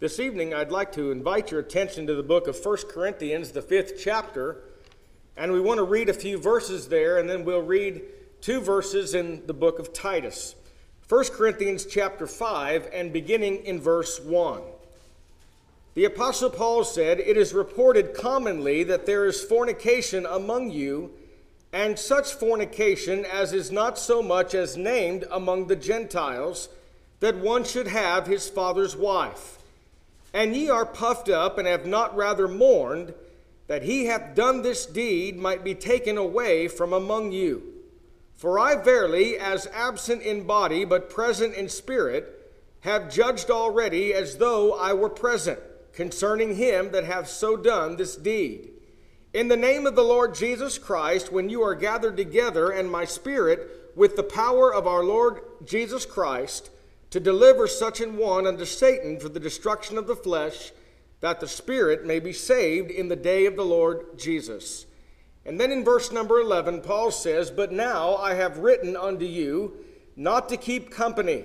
This evening, I'd like to invite your attention to the book of 1 Corinthians, the fifth chapter, and we want to read a few verses there, and then we'll read two verses in the book of Titus. 1 Corinthians chapter 5, and beginning in verse 1. The Apostle Paul said, It is reported commonly that there is fornication among you, and such fornication as is not so much as named among the Gentiles, that one should have his father's wife. And ye are puffed up, and have not rather mourned, that he hath done this deed might be taken away from among you. For I verily, as absent in body, but present in spirit, have judged already as though I were present, concerning him that hath so done this deed. In the name of the Lord Jesus Christ, when you are gathered together, and my spirit, with the power of our Lord Jesus Christ, to deliver such an one unto Satan for the destruction of the flesh, that the spirit may be saved in the day of the Lord Jesus. And then in verse number 11, Paul says, But now I have written unto you not to keep company.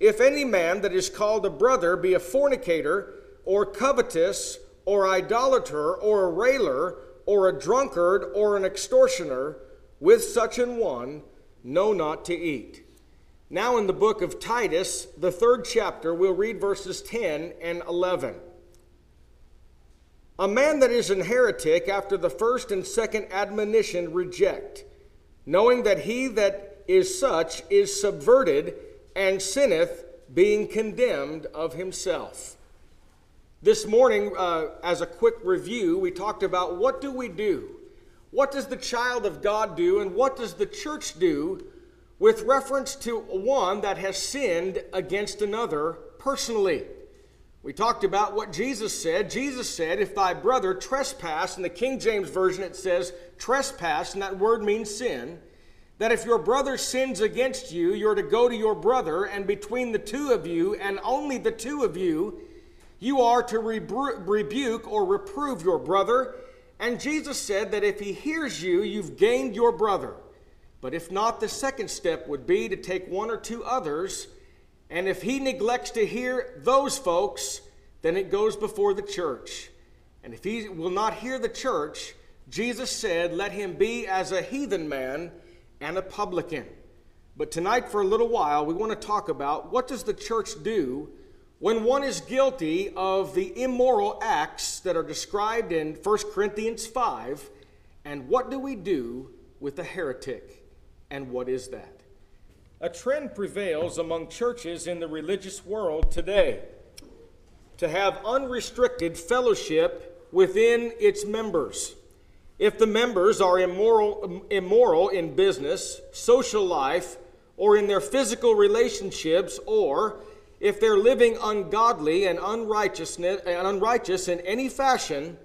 If any man that is called a brother be a fornicator, or covetous, or idolater, or a railer, or a drunkard, or an extortioner, with such an one, know not to eat. Now, in the book of Titus, the third chapter, we'll read verses 10 and 11. A man that is an heretic after the first and second admonition reject, knowing that he that is such is subverted and sinneth, being condemned of himself. This morning, uh, as a quick review, we talked about what do we do? What does the child of God do, and what does the church do with reference to one that has sinned against another personally. We talked about what Jesus said. Jesus said, If thy brother trespass, in the King James Version it says trespass, and that word means sin, that if your brother sins against you, you're to go to your brother, and between the two of you, and only the two of you, you are to rebuke or reprove your brother. And Jesus said that if he hears you, you've gained your brother. But if not, the second step would be to take one or two others, and if he neglects to hear those folks, then it goes before the church. And if he will not hear the church, Jesus said, Let him be as a heathen man and a publican. But tonight, for a little while, we want to talk about what does the church do when one is guilty of the immoral acts that are described in 1 Corinthians 5, and what do we do with a heretic? And what is that? A trend prevails among churches in the religious world today to have unrestricted fellowship within its members. If the members are immoral, immoral in business, social life, or in their physical relationships, or if they're living ungodly and unrighteousness and unrighteous in any fashion,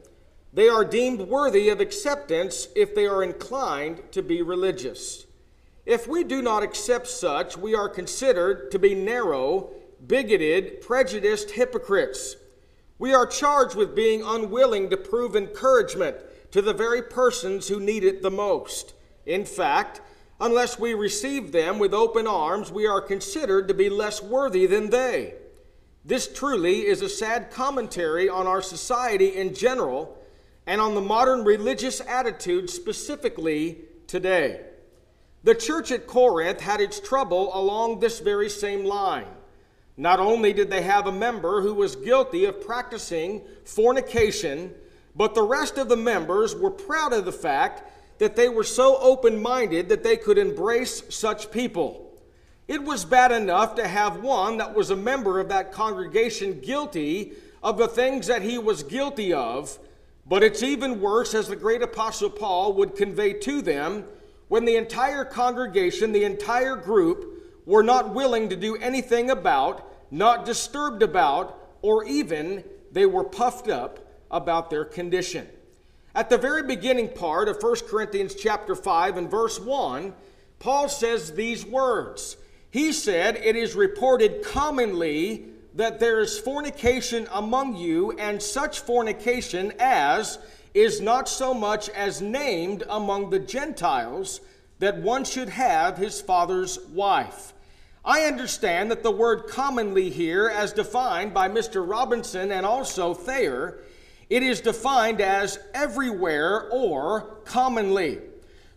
they are deemed worthy of acceptance if they are inclined to be religious. If we do not accept such, we are considered to be narrow, bigoted, prejudiced hypocrites. We are charged with being unwilling to prove encouragement to the very persons who need it the most. In fact, unless we receive them with open arms, we are considered to be less worthy than they. This truly is a sad commentary on our society in general and on the modern religious attitude specifically today. The church at Corinth had its trouble along this very same line. Not only did they have a member who was guilty of practicing fornication, but the rest of the members were proud of the fact that they were so open minded that they could embrace such people. It was bad enough to have one that was a member of that congregation guilty of the things that he was guilty of, but it's even worse, as the great apostle Paul would convey to them when the entire congregation, the entire group, were not willing to do anything about, not disturbed about, or even they were puffed up about their condition. At the very beginning part of 1 Corinthians chapter 5 and verse 1, Paul says these words. He said, It is reported commonly that there is fornication among you, and such fornication as is not so much as named among the Gentiles that one should have his father's wife. I understand that the word commonly here, as defined by Mr. Robinson and also Thayer, it is defined as everywhere or commonly.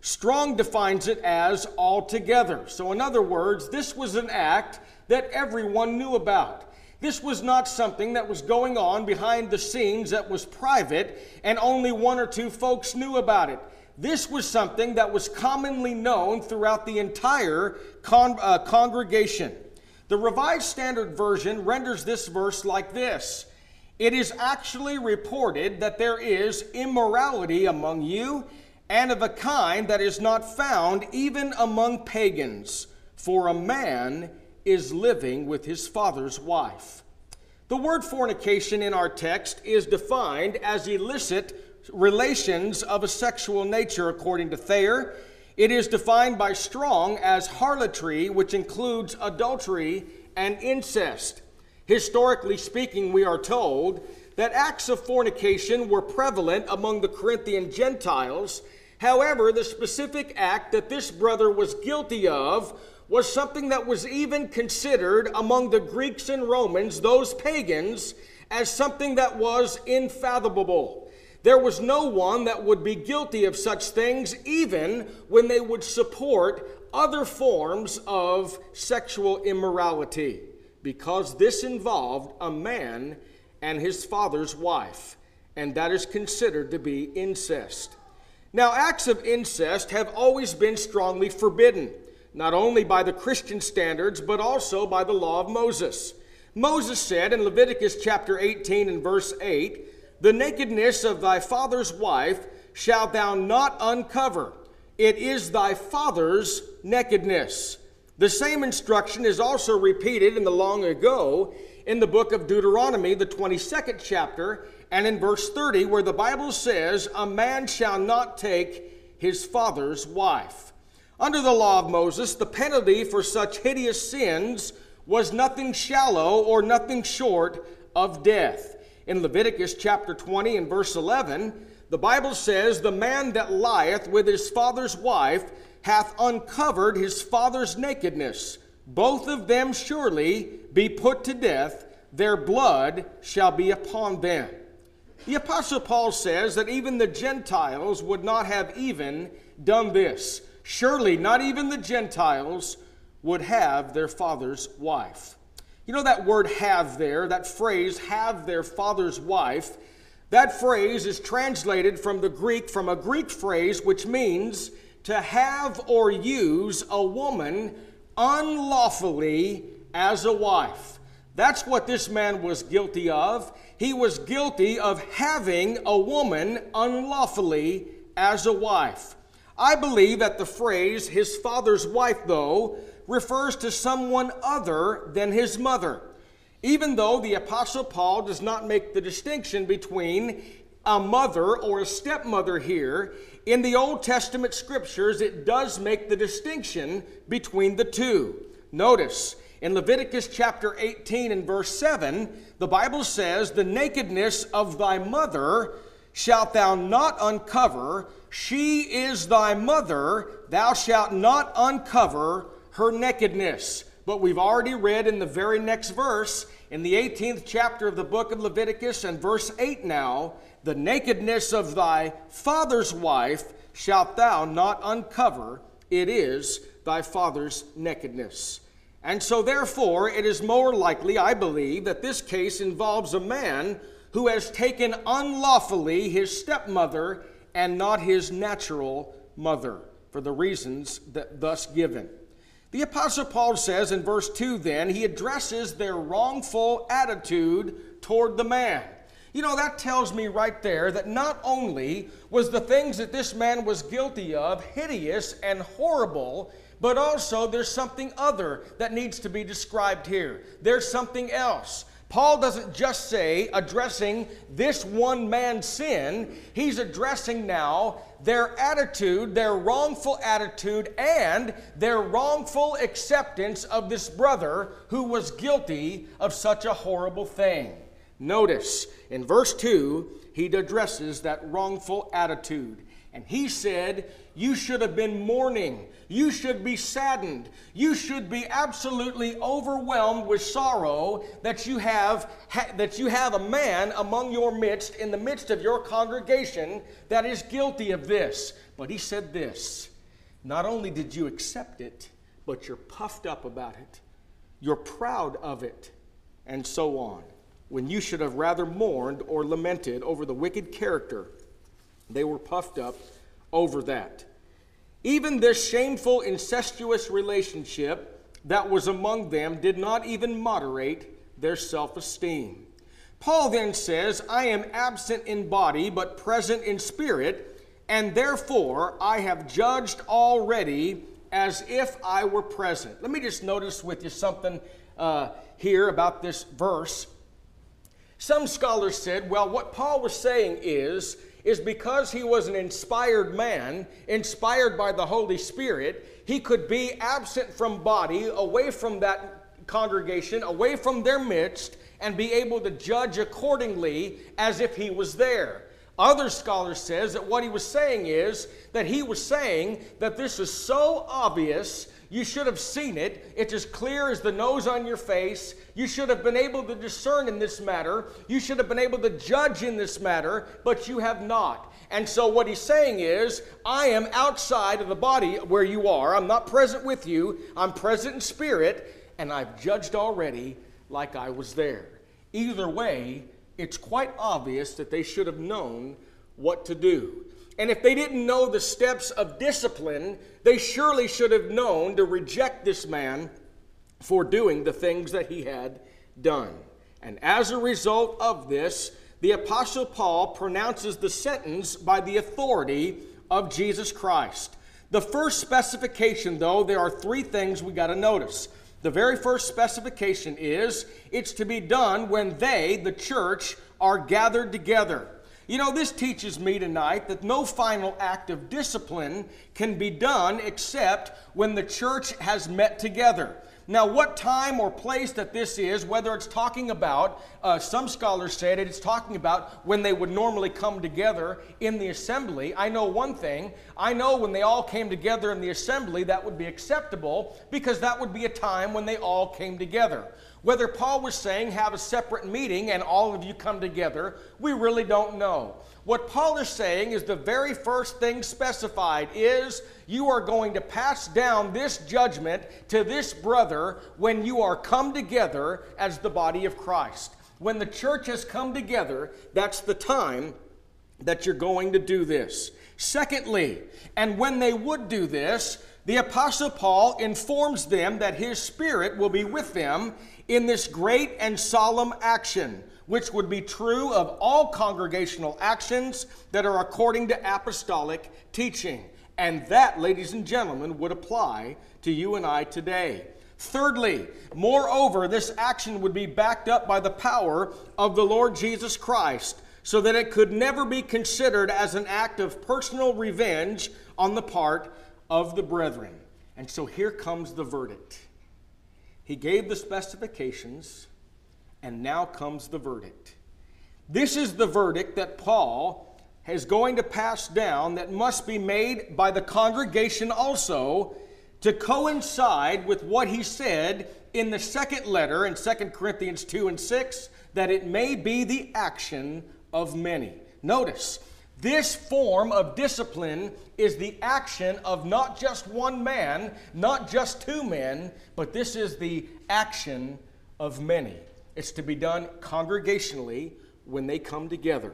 Strong defines it as altogether. So, in other words, this was an act that everyone knew about. This was not something that was going on behind the scenes that was private and only one or two folks knew about it. This was something that was commonly known throughout the entire con- uh, congregation. The Revised Standard Version renders this verse like this It is actually reported that there is immorality among you, and of a kind that is not found even among pagans, for a man is living with his father's wife. The word fornication in our text is defined as illicit relations of a sexual nature, according to Thayer. It is defined by Strong as harlotry, which includes adultery and incest. Historically speaking, we are told that acts of fornication were prevalent among the Corinthian Gentiles. However, the specific act that this brother was guilty of was something that was even considered among the Greeks and Romans, those pagans, as something that was infathomable. There was no one that would be guilty of such things, even when they would support other forms of sexual immorality, because this involved a man and his father's wife, and that is considered to be incest. Now, acts of incest have always been strongly forbidden, not only by the Christian standards, but also by the law of Moses. Moses said in Leviticus chapter 18 and verse 8, the nakedness of thy father's wife shalt thou not uncover. It is thy father's nakedness. The same instruction is also repeated in the long ago in the book of Deuteronomy, the 22nd chapter, and in verse 30, where the Bible says, A man shall not take his father's wife. Under the law of Moses, the penalty for such hideous sins was nothing shallow or nothing short of death. In Leviticus chapter 20 and verse 11, the Bible says, The man that lieth with his father's wife hath uncovered his father's nakedness. Both of them surely be put to death, their blood shall be upon them. The Apostle Paul says that even the Gentiles would not have even done this. Surely, not even the Gentiles would have their father's wife. You know that word have there, that phrase, have their father's wife? That phrase is translated from the Greek, from a Greek phrase which means to have or use a woman unlawfully as a wife. That's what this man was guilty of. He was guilty of having a woman unlawfully as a wife. I believe that the phrase, his father's wife, though, refers to someone other than his mother. Even though the Apostle Paul does not make the distinction between a mother or a stepmother here, in the Old Testament scriptures it does make the distinction between the two. Notice, in Leviticus chapter 18 and verse 7, the Bible says, The nakedness of thy mother shalt thou not uncover, she is thy mother, thou shalt not uncover her nakedness. But we've already read in the very next verse, in the 18th chapter of the book of Leviticus, and verse 8 now, the nakedness of thy father's wife shalt thou not uncover, it is thy father's nakedness. And so, therefore, it is more likely, I believe, that this case involves a man who has taken unlawfully his stepmother and not his natural mother, for the reasons that thus given. The Apostle Paul says in verse 2 then, he addresses their wrongful attitude toward the man. You know, that tells me right there that not only was the things that this man was guilty of hideous and horrible, but also there's something other that needs to be described here. There's something else. Paul doesn't just say addressing this one man's sin, he's addressing now their attitude, their wrongful attitude, and their wrongful acceptance of this brother who was guilty of such a horrible thing. Notice in verse 2, he addresses that wrongful attitude. And he said, You should have been mourning. You should be saddened. You should be absolutely overwhelmed with sorrow that you have ha- that you have a man among your midst in the midst of your congregation that is guilty of this. But he said this, not only did you accept it, but you're puffed up about it. You're proud of it, and so on. When you should have rather mourned or lamented over the wicked character they were puffed up over that. Even this shameful, incestuous relationship that was among them did not even moderate their self esteem. Paul then says, I am absent in body, but present in spirit, and therefore I have judged already as if I were present. Let me just notice with you something uh, here about this verse. Some scholars said, well, what Paul was saying is, is because he was an inspired man, inspired by the Holy Spirit, he could be absent from body, away from that congregation, away from their midst, and be able to judge accordingly as if he was there. Other scholars says that what he was saying is that he was saying that this is so obvious you should have seen it. It's as clear as the nose on your face. You should have been able to discern in this matter. You should have been able to judge in this matter, but you have not. And so, what he's saying is, I am outside of the body where you are. I'm not present with you. I'm present in spirit, and I've judged already like I was there. Either way, it's quite obvious that they should have known what to do. And if they didn't know the steps of discipline, they surely should have known to reject this man for doing the things that he had done. And as a result of this, the Apostle Paul pronounces the sentence by the authority of Jesus Christ. The first specification, though, there are three things we got to notice. The very first specification is it's to be done when they, the church, are gathered together. You know, this teaches me tonight that no final act of discipline can be done except when the church has met together. Now, what time or place that this is, whether it's talking about, uh, some scholars said it's talking about when they would normally come together in the assembly. I know one thing. I know when they all came together in the assembly, that would be acceptable because that would be a time when they all came together. Whether Paul was saying have a separate meeting and all of you come together, we really don't know. What Paul is saying is the very first thing specified is you are going to pass down this judgment to this brother when you are come together as the body of Christ. When the church has come together, that's the time that you're going to do this. Secondly, and when they would do this, the Apostle Paul informs them that his Spirit will be with them in this great and solemn action which would be true of all congregational actions that are according to apostolic teaching. And that, ladies and gentlemen, would apply to you and I today. Thirdly, moreover, this action would be backed up by the power of the Lord Jesus Christ, so that it could never be considered as an act of personal revenge on the part of the brethren. And so here comes the verdict. He gave the specifications and now comes the verdict. This is the verdict that Paul is going to pass down that must be made by the congregation also to coincide with what he said in the second letter in 2 Corinthians 2 and 6 that it may be the action of many. Notice, this form of discipline is the action of not just one man, not just two men, but this is the action of many. It's to be done congregationally when they come together.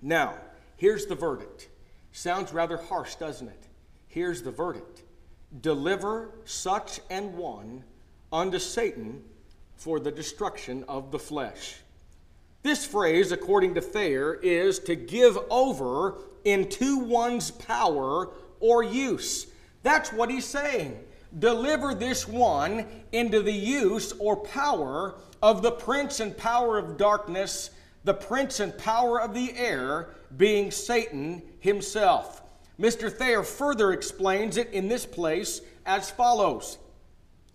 Now, here's the verdict. Sounds rather harsh, doesn't it? Here's the verdict Deliver such an one unto Satan for the destruction of the flesh. This phrase, according to Thayer, is to give over into one's power or use. That's what he's saying. Deliver this one into the use or power of the prince and power of darkness, the prince and power of the air, being Satan himself. Mr. Thayer further explains it in this place as follows.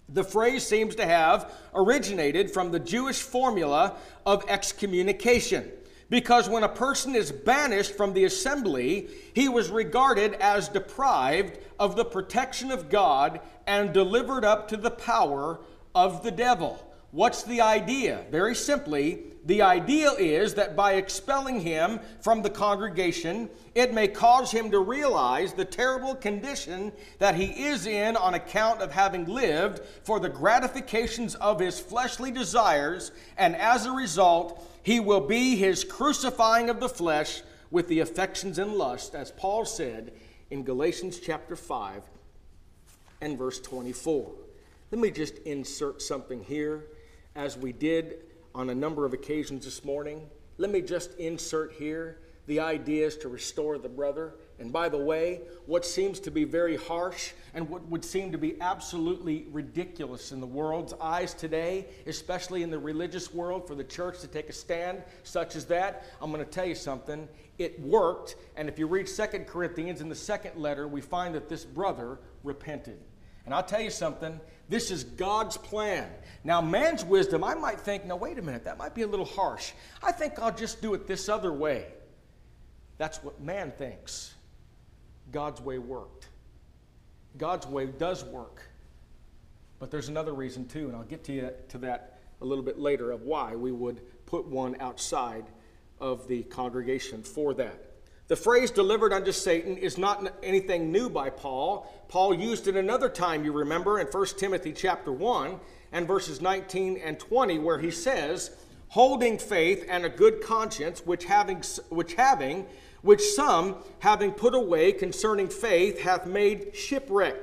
The phrase seems to have originated from the Jewish formula of excommunication. Because when a person is banished from the assembly, he was regarded as deprived of the protection of God and delivered up to the power of the devil. What's the idea? Very simply, the idea is that by expelling him from the congregation, it may cause him to realize the terrible condition that he is in on account of having lived for the gratifications of his fleshly desires, and as a result, he will be his crucifying of the flesh with the affections and lust, as Paul said in Galatians chapter 5 and verse 24. Let me just insert something here, as we did on a number of occasions this morning. Let me just insert here the idea is to restore the brother. And by the way, what seems to be very harsh and what would seem to be absolutely ridiculous in the world's eyes today, especially in the religious world, for the church to take a stand such as that, I'm going to tell you something. It worked. And if you read Second Corinthians in the second letter, we find that this brother repented. And I'll tell you something, this is God's plan. Now, man's wisdom, I might think, no, wait a minute, that might be a little harsh. I think I'll just do it this other way. That's what man thinks. God's way worked. God's way does work. But there's another reason too, and I'll get to, you, to that a little bit later of why we would put one outside of the congregation for that. The phrase delivered unto Satan is not anything new by Paul. Paul used it another time, you remember, in 1 Timothy chapter 1 and verses 19 and 20, where he says, holding faith and a good conscience, which having, which having, which some, having put away concerning faith, hath made shipwreck,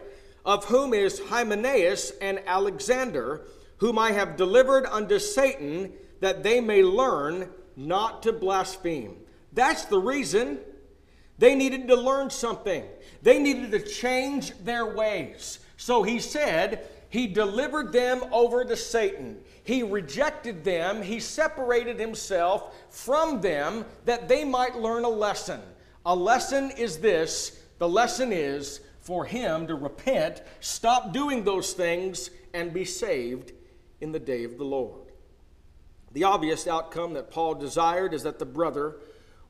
of whom is Hymenaeus and Alexander, whom I have delivered unto Satan, that they may learn not to blaspheme. That's the reason they needed to learn something. They needed to change their ways. So he said, He delivered them over to Satan. He rejected them. He separated himself from them that they might learn a lesson. A lesson is this the lesson is for him to repent, stop doing those things, and be saved in the day of the Lord. The obvious outcome that Paul desired is that the brother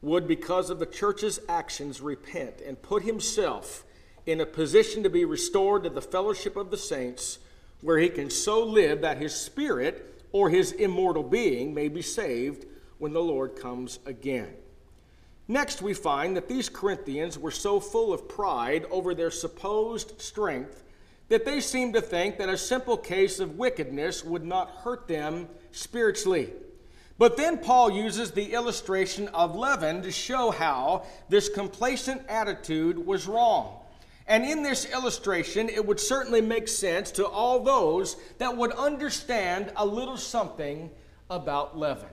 would, because of the church's actions, repent and put himself in a position to be restored to the fellowship of the saints, where he can so live that his spirit or his immortal being may be saved when the Lord comes again. Next, we find that these Corinthians were so full of pride over their supposed strength that they seemed to think that a simple case of wickedness would not hurt them spiritually. But then Paul uses the illustration of leaven to show how this complacent attitude was wrong. And in this illustration, it would certainly make sense to all those that would understand a little something about leaven.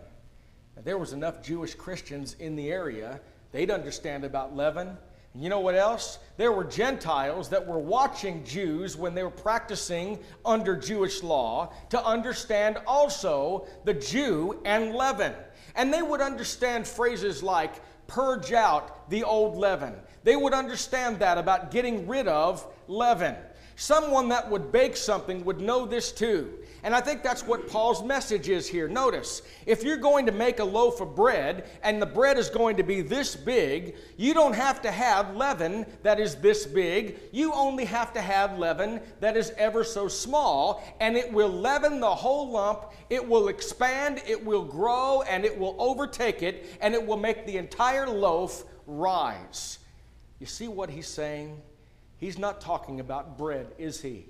Now, there was enough Jewish Christians in the area, they'd understand about leaven. You know what else? There were Gentiles that were watching Jews when they were practicing under Jewish law to understand also the Jew and leaven. And they would understand phrases like purge out the old leaven. They would understand that about getting rid of leaven. Someone that would bake something would know this too. And I think that's what Paul's message is here. Notice, if you're going to make a loaf of bread and the bread is going to be this big, you don't have to have leaven that is this big. You only have to have leaven that is ever so small, and it will leaven the whole lump. It will expand, it will grow, and it will overtake it, and it will make the entire loaf rise. You see what he's saying? He's not talking about bread, is he?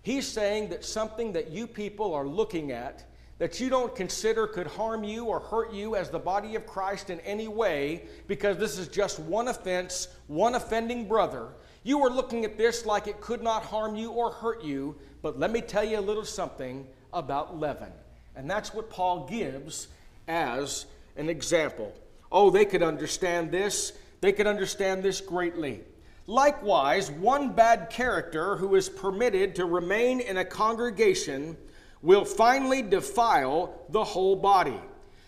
He's saying that something that you people are looking at that you don't consider could harm you or hurt you as the body of Christ in any way because this is just one offense, one offending brother. You are looking at this like it could not harm you or hurt you, but let me tell you a little something about leaven. And that's what Paul gives as an example. Oh, they could understand this. They could understand this greatly. Likewise, one bad character who is permitted to remain in a congregation will finally defile the whole body.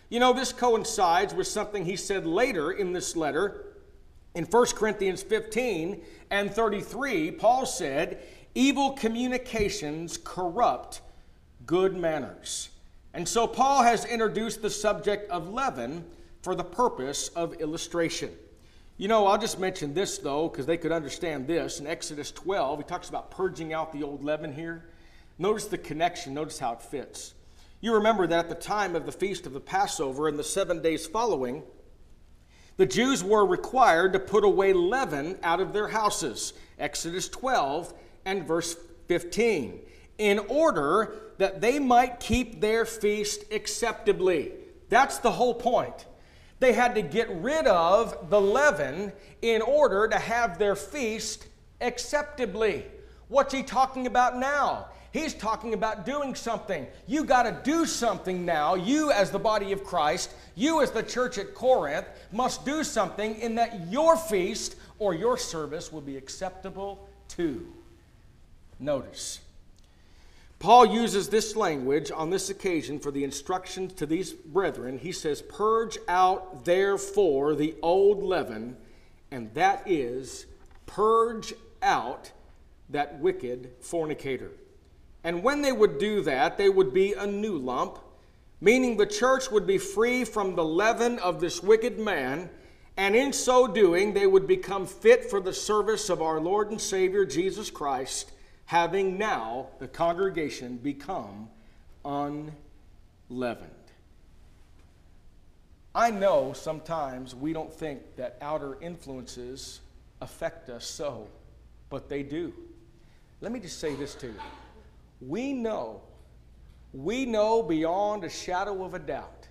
You know, this coincides with something he said later in this letter. In 1 Corinthians 15 and 33, Paul said, Evil communications corrupt good manners. And so Paul has introduced the subject of leaven for the purpose of illustration. You know, I'll just mention this though, because they could understand this. In Exodus 12, he talks about purging out the old leaven here. Notice the connection, notice how it fits. You remember that at the time of the feast of the Passover and the seven days following, the Jews were required to put away leaven out of their houses. Exodus 12 and verse 15. In order that they might keep their feast acceptably. That's the whole point. They had to get rid of the leaven in order to have their feast acceptably. What's he talking about now? He's talking about doing something. You got to do something now. You, as the body of Christ, you, as the church at Corinth, must do something in that your feast or your service will be acceptable to. Notice. Paul uses this language on this occasion for the instructions to these brethren. He says, Purge out therefore the old leaven, and that is, purge out that wicked fornicator. And when they would do that, they would be a new lump, meaning the church would be free from the leaven of this wicked man, and in so doing, they would become fit for the service of our Lord and Savior Jesus Christ, having now the congregation become unleavened. I know sometimes we don't think that outer influences affect us so, but they do. Let me just say this to you we know, we know beyond a shadow of a doubt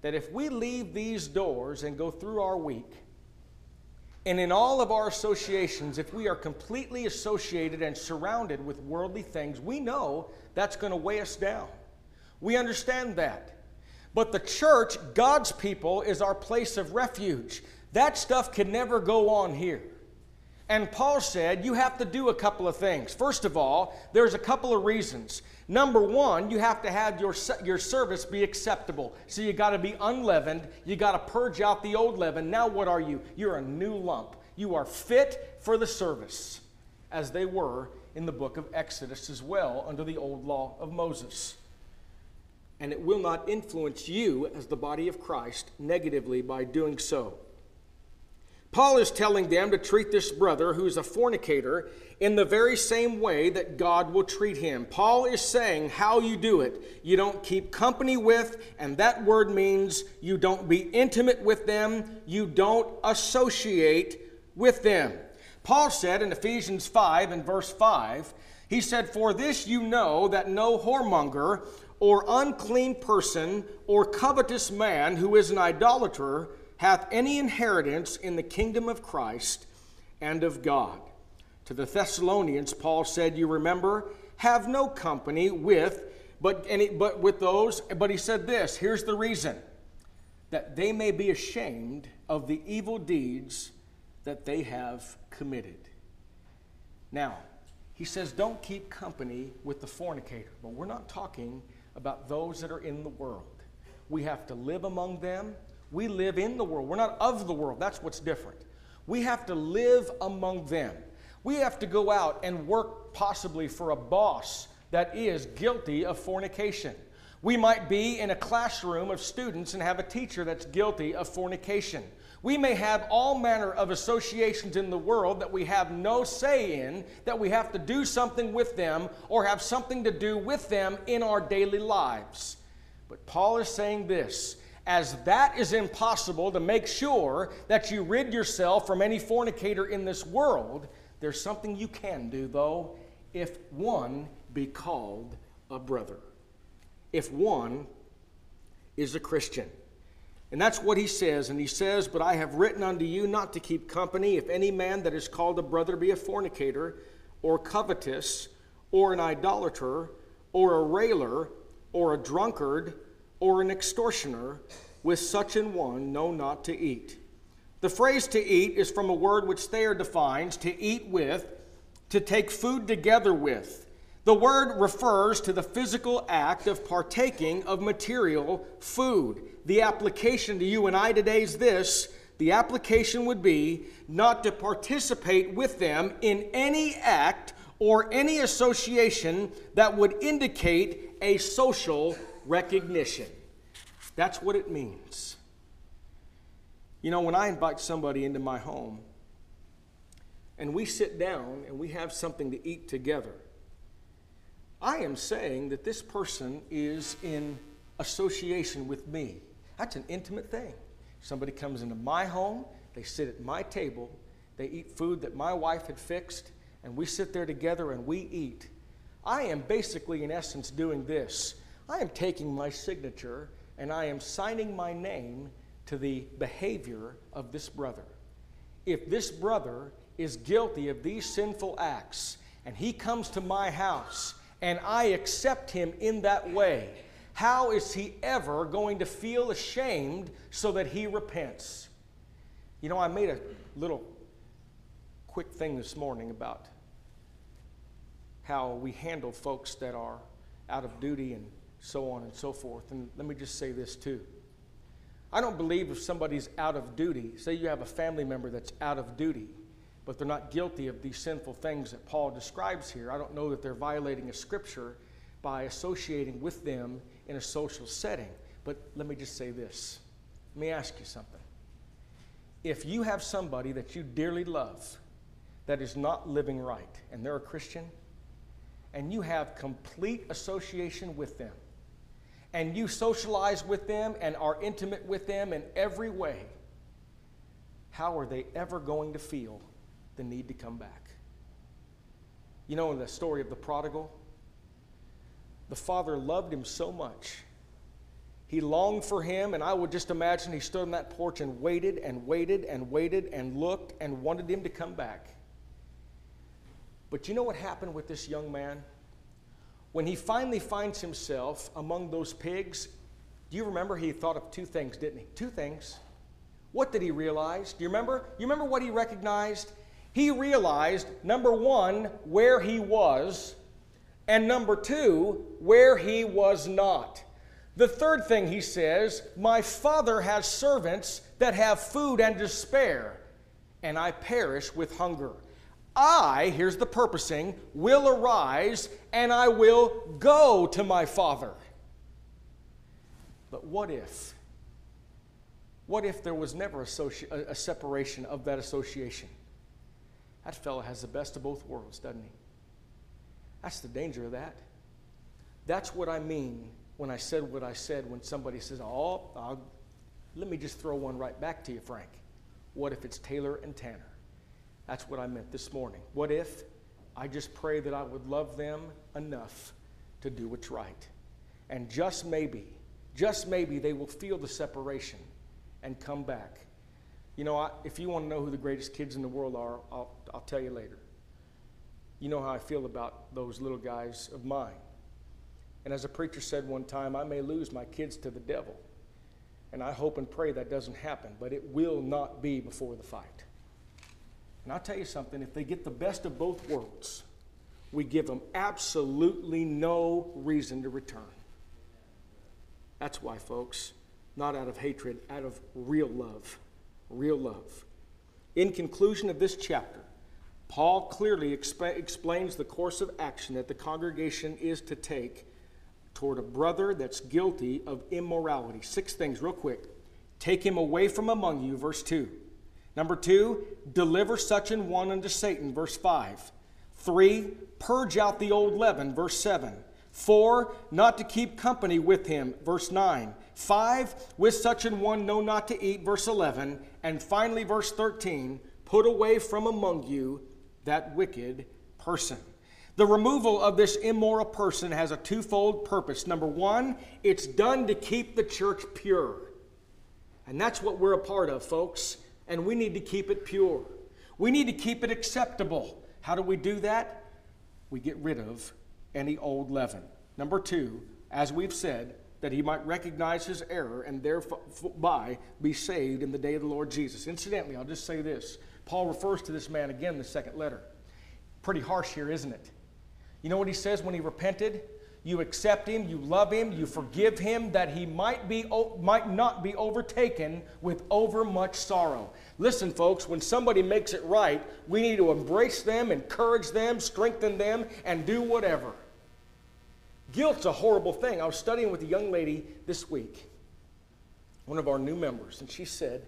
that if we leave these doors and go through our week, and in all of our associations, if we are completely associated and surrounded with worldly things, we know that's going to weigh us down. We understand that. But the church, God's people, is our place of refuge. That stuff can never go on here. And Paul said, you have to do a couple of things. First of all, there's a couple of reasons. Number one, you have to have your, your service be acceptable. So you got to be unleavened. You got to purge out the old leaven. Now, what are you? You're a new lump. You are fit for the service, as they were in the book of Exodus as well, under the old law of Moses. And it will not influence you as the body of Christ negatively by doing so. Paul is telling them to treat this brother who's a fornicator in the very same way that God will treat him. Paul is saying how you do it. You don't keep company with, and that word means you don't be intimate with them, you don't associate with them. Paul said in Ephesians 5 and verse 5, he said, For this you know that no whoremonger or unclean person or covetous man who is an idolater hath any inheritance in the kingdom of Christ and of God. To the Thessalonians, Paul said, You remember, have no company with, but, any, but with those, but he said this here's the reason that they may be ashamed of the evil deeds that they have committed. Now, he says, Don't keep company with the fornicator, but we're not talking about those that are in the world. We have to live among them we live in the world. We're not of the world. That's what's different. We have to live among them. We have to go out and work possibly for a boss that is guilty of fornication. We might be in a classroom of students and have a teacher that's guilty of fornication. We may have all manner of associations in the world that we have no say in, that we have to do something with them or have something to do with them in our daily lives. But Paul is saying this as that is impossible to make sure that you rid yourself from any fornicator in this world, there's something you can do, though, if one be called a brother. If one is a Christian. And that's what he says. And he says, But I have written unto you not to keep company if any man that is called a brother be a fornicator, or covetous, or an idolater, or a railer, or a drunkard or an extortioner, with such an one know not to eat. The phrase to eat is from a word which Thayer defines to eat with, to take food together with. The word refers to the physical act of partaking of material food. The application to you and I today is this the application would be not to participate with them in any act or any association that would indicate a social recognition. That's what it means. You know, when I invite somebody into my home and we sit down and we have something to eat together, I am saying that this person is in association with me. That's an intimate thing. Somebody comes into my home, they sit at my table, they eat food that my wife had fixed, and we sit there together and we eat. I am basically, in essence, doing this. I am taking my signature and I am signing my name to the behavior of this brother. If this brother is guilty of these sinful acts and he comes to my house and I accept him in that way, how is he ever going to feel ashamed so that he repents? You know, I made a little quick thing this morning about how we handle folks that are out of duty and so on and so forth. And let me just say this too. I don't believe if somebody's out of duty, say you have a family member that's out of duty, but they're not guilty of these sinful things that Paul describes here, I don't know that they're violating a scripture by associating with them in a social setting. But let me just say this. Let me ask you something. If you have somebody that you dearly love that is not living right, and they're a Christian, and you have complete association with them, and you socialize with them and are intimate with them in every way, how are they ever going to feel the need to come back? You know, in the story of the prodigal, the father loved him so much. He longed for him, and I would just imagine he stood on that porch and waited and waited and waited and looked and wanted him to come back. But you know what happened with this young man? When he finally finds himself among those pigs, do you remember he thought of two things, didn't he? Two things. What did he realize? Do you remember? You remember what he recognized? He realized, number one, where he was, and number two, where he was not. The third thing he says, My father has servants that have food and to spare, and I perish with hunger. I, here's the purposing, will arise and I will go to my father. But what if? What if there was never a, a separation of that association? That fellow has the best of both worlds, doesn't he? That's the danger of that. That's what I mean when I said what I said when somebody says, Oh, I'll, let me just throw one right back to you, Frank. What if it's Taylor and Tanner? That's what I meant this morning. What if I just pray that I would love them enough to do what's right? And just maybe, just maybe they will feel the separation and come back. You know, I, if you want to know who the greatest kids in the world are, I'll, I'll tell you later. You know how I feel about those little guys of mine. And as a preacher said one time, I may lose my kids to the devil. And I hope and pray that doesn't happen, but it will not be before the fight. And I'll tell you something if they get the best of both worlds, we give them absolutely no reason to return. That's why, folks, not out of hatred, out of real love. Real love. In conclusion of this chapter, Paul clearly exp- explains the course of action that the congregation is to take toward a brother that's guilty of immorality. Six things, real quick. Take him away from among you, verse 2. Number two, deliver such an one unto Satan, verse 5. Three, purge out the old leaven, verse 7. Four, not to keep company with him, verse 9. Five, with such an one know not to eat, verse 11. And finally, verse 13, put away from among you that wicked person. The removal of this immoral person has a twofold purpose. Number one, it's done to keep the church pure. And that's what we're a part of, folks. And we need to keep it pure. We need to keep it acceptable. How do we do that? We get rid of any old leaven. Number two, as we've said, that he might recognize his error and thereby be saved in the day of the Lord Jesus. Incidentally, I'll just say this Paul refers to this man again in the second letter. Pretty harsh here, isn't it? You know what he says when he repented? You accept him, you love him, you forgive him, that he might, be, might not be overtaken with overmuch sorrow. Listen, folks, when somebody makes it right, we need to embrace them, encourage them, strengthen them, and do whatever. Guilt's a horrible thing. I was studying with a young lady this week, one of our new members, and she said,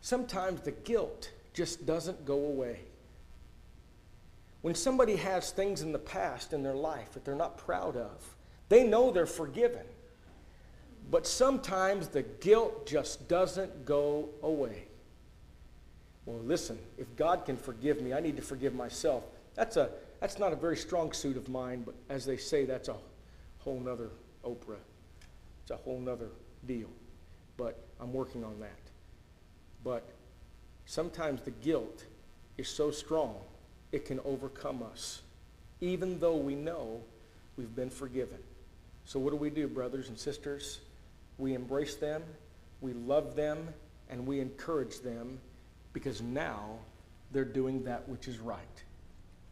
sometimes the guilt just doesn't go away. When somebody has things in the past in their life that they're not proud of, they know they're forgiven. But sometimes the guilt just doesn't go away. Well, listen, if God can forgive me, I need to forgive myself. That's, a, that's not a very strong suit of mine, but as they say, that's a whole nother Oprah. It's a whole nother deal. But I'm working on that. But sometimes the guilt is so strong, it can overcome us, even though we know we've been forgiven. So, what do we do, brothers and sisters? We embrace them, we love them, and we encourage them because now they're doing that which is right.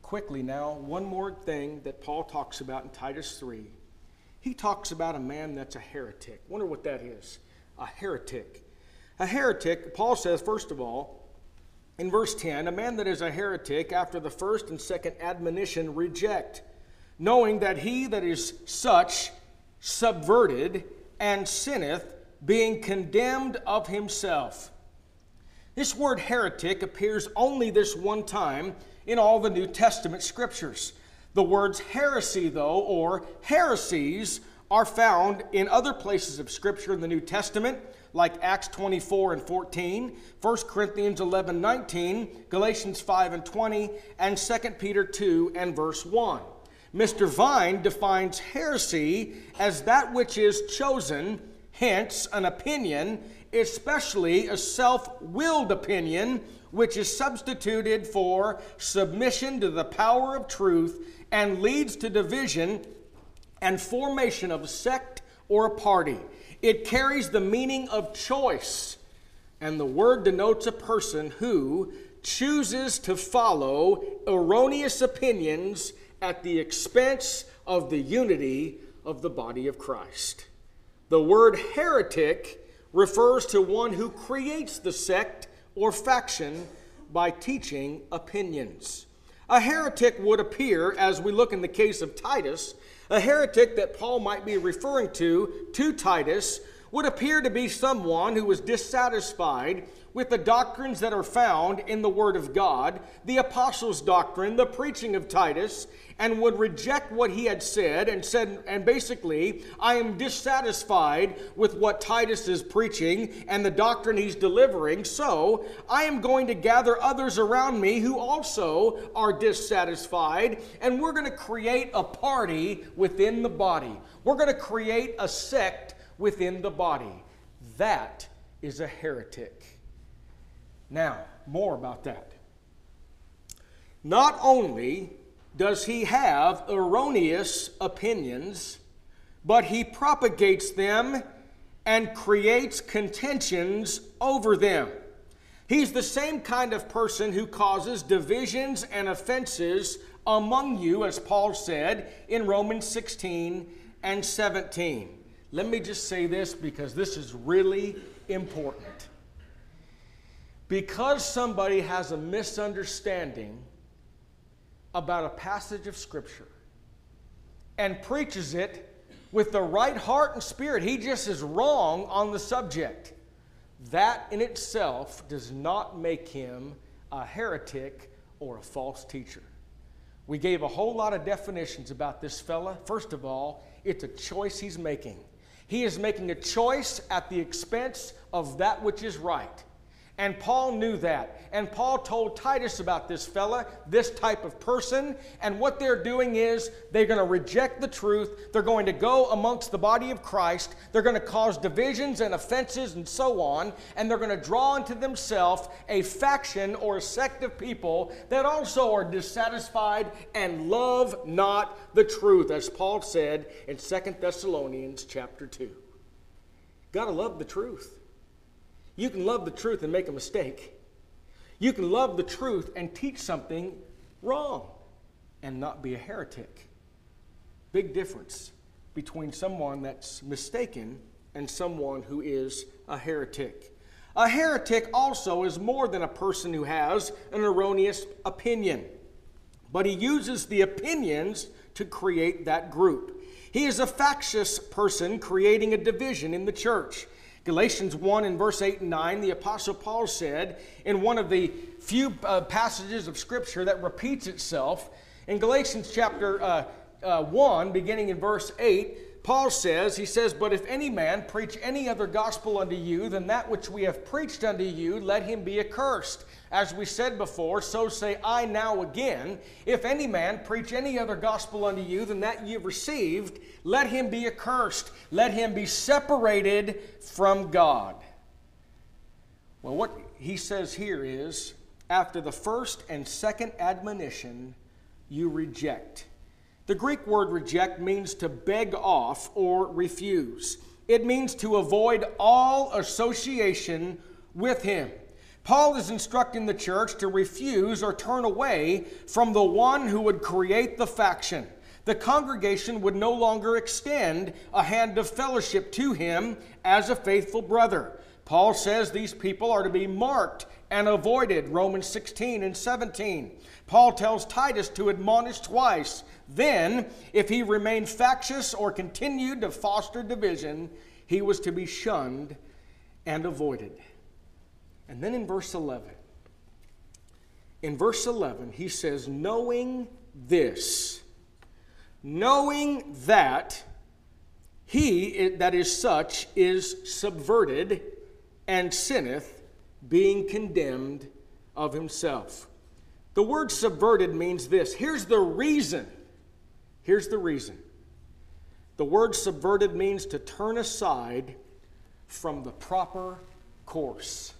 Quickly now, one more thing that Paul talks about in Titus 3. He talks about a man that's a heretic. Wonder what that is. A heretic. A heretic, Paul says, first of all, in verse 10, a man that is a heretic after the first and second admonition reject, knowing that he that is such subverted and sinneth, being condemned of himself. This word heretic appears only this one time in all the New Testament scriptures. The words heresy, though, or heresies, are found in other places of Scripture in the New Testament, like Acts 24 and 14, 1 Corinthians 11, 19, Galatians 5 and 20, and 2 Peter 2 and verse 1. Mr. Vine defines heresy as that which is chosen, hence an opinion, especially a self willed opinion, which is substituted for submission to the power of truth and leads to division and formation of a sect or a party. It carries the meaning of choice, and the word denotes a person who chooses to follow erroneous opinions at the expense of the unity of the body of Christ. The word heretic refers to one who creates the sect or faction by teaching opinions. A heretic would appear, as we look in the case of Titus, a heretic that Paul might be referring to, to Titus, would appear to be someone who was dissatisfied with the doctrines that are found in the Word of God, the apostles' doctrine, the preaching of Titus, and would reject what he had said and said, and basically, I am dissatisfied with what Titus is preaching and the doctrine he's delivering, so I am going to gather others around me who also are dissatisfied, and we're going to create a party within the body. We're going to create a sect within the body. That is a heretic. Now, more about that. Not only does he have erroneous opinions, but he propagates them and creates contentions over them. He's the same kind of person who causes divisions and offenses among you, as Paul said in Romans 16 and 17. Let me just say this because this is really important. Because somebody has a misunderstanding about a passage of Scripture and preaches it with the right heart and spirit, he just is wrong on the subject. That in itself does not make him a heretic or a false teacher. We gave a whole lot of definitions about this fella. First of all, it's a choice he's making. He is making a choice at the expense of that which is right. And Paul knew that. And Paul told Titus about this fella, this type of person. And what they're doing is they're going to reject the truth. They're going to go amongst the body of Christ. They're going to cause divisions and offenses and so on. And they're going to draw into themselves a faction or a sect of people that also are dissatisfied and love not the truth, as Paul said in Second Thessalonians chapter 2. Got to love the truth. You can love the truth and make a mistake. You can love the truth and teach something wrong and not be a heretic. Big difference between someone that's mistaken and someone who is a heretic. A heretic also is more than a person who has an erroneous opinion, but he uses the opinions to create that group. He is a factious person creating a division in the church. Galatians 1 in verse 8 and 9, the Apostle Paul said in one of the few uh, passages of Scripture that repeats itself, in Galatians chapter uh, uh, 1, beginning in verse 8, Paul says, He says, But if any man preach any other gospel unto you than that which we have preached unto you, let him be accursed. As we said before, so say I now again. If any man preach any other gospel unto you than that ye have received, let him be accursed. Let him be separated from God. Well, what he says here is after the first and second admonition, you reject. The Greek word reject means to beg off or refuse. It means to avoid all association with him. Paul is instructing the church to refuse or turn away from the one who would create the faction. The congregation would no longer extend a hand of fellowship to him as a faithful brother. Paul says these people are to be marked and avoided, Romans 16 and 17. Paul tells Titus to admonish twice. Then, if he remained factious or continued to foster division, he was to be shunned and avoided. And then in verse 11, in verse 11, he says, Knowing this, knowing that he that is such is subverted and sinneth, being condemned of himself. The word subverted means this. Here's the reason. Here's the reason. The word subverted means to turn aside from the proper course.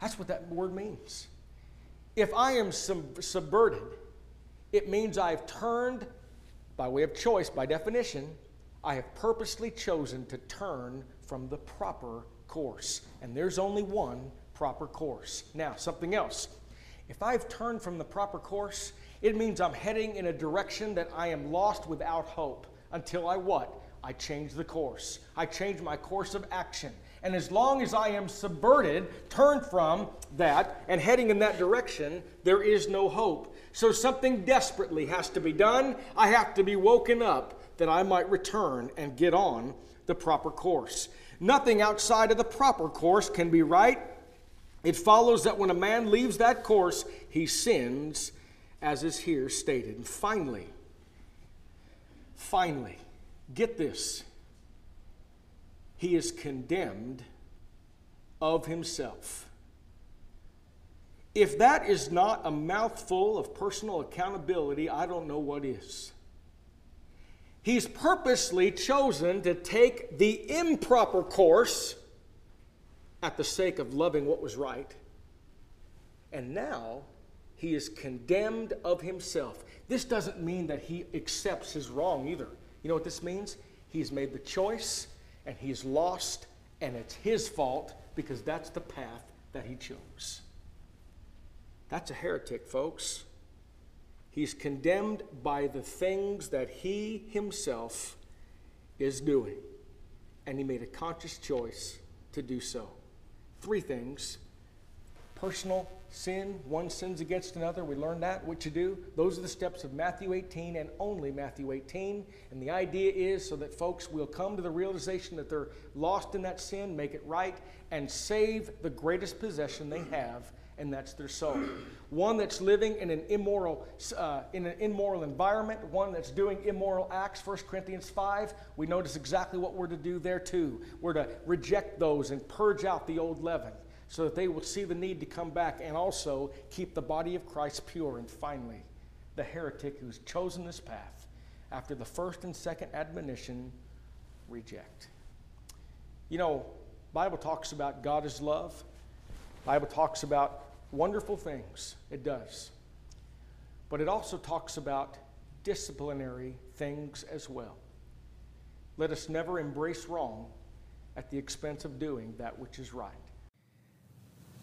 That's what that word means. If I am sub- subverted, it means I've turned, by way of choice, by definition, I have purposely chosen to turn from the proper course. And there's only one proper course. Now, something else. If I've turned from the proper course, it means I'm heading in a direction that I am lost without hope until I what? I change the course. I change my course of action. And as long as I am subverted, turned from that, and heading in that direction, there is no hope. So something desperately has to be done. I have to be woken up that I might return and get on the proper course. Nothing outside of the proper course can be right. It follows that when a man leaves that course, he sins, as is here stated. And finally, finally, get this he is condemned of himself. If that is not a mouthful of personal accountability, I don't know what is. He's purposely chosen to take the improper course at the sake of loving what was right. And now he is condemned of himself. This doesn't mean that he accepts his wrong either. You know what this means? He's made the choice and he's lost, and it's his fault because that's the path that he chose. That's a heretic, folks. He's condemned by the things that he himself is doing, and he made a conscious choice to do so. Three things personal sin, one sins against another. We learned that, what to do. Those are the steps of Matthew 18 and only Matthew 18. And the idea is so that folks will come to the realization that they're lost in that sin, make it right, and save the greatest possession they have, and that's their soul. One that's living in an immoral, uh, in an immoral environment, one that's doing immoral acts. 1 Corinthians 5, we notice exactly what we're to do there too. We're to reject those and purge out the old leaven so that they will see the need to come back and also keep the body of Christ pure. And finally, the heretic who's chosen this path after the first and second admonition reject. You know, Bible talks about God is love. Bible talks about wonderful things. It does. But it also talks about disciplinary things as well. Let us never embrace wrong at the expense of doing that which is right.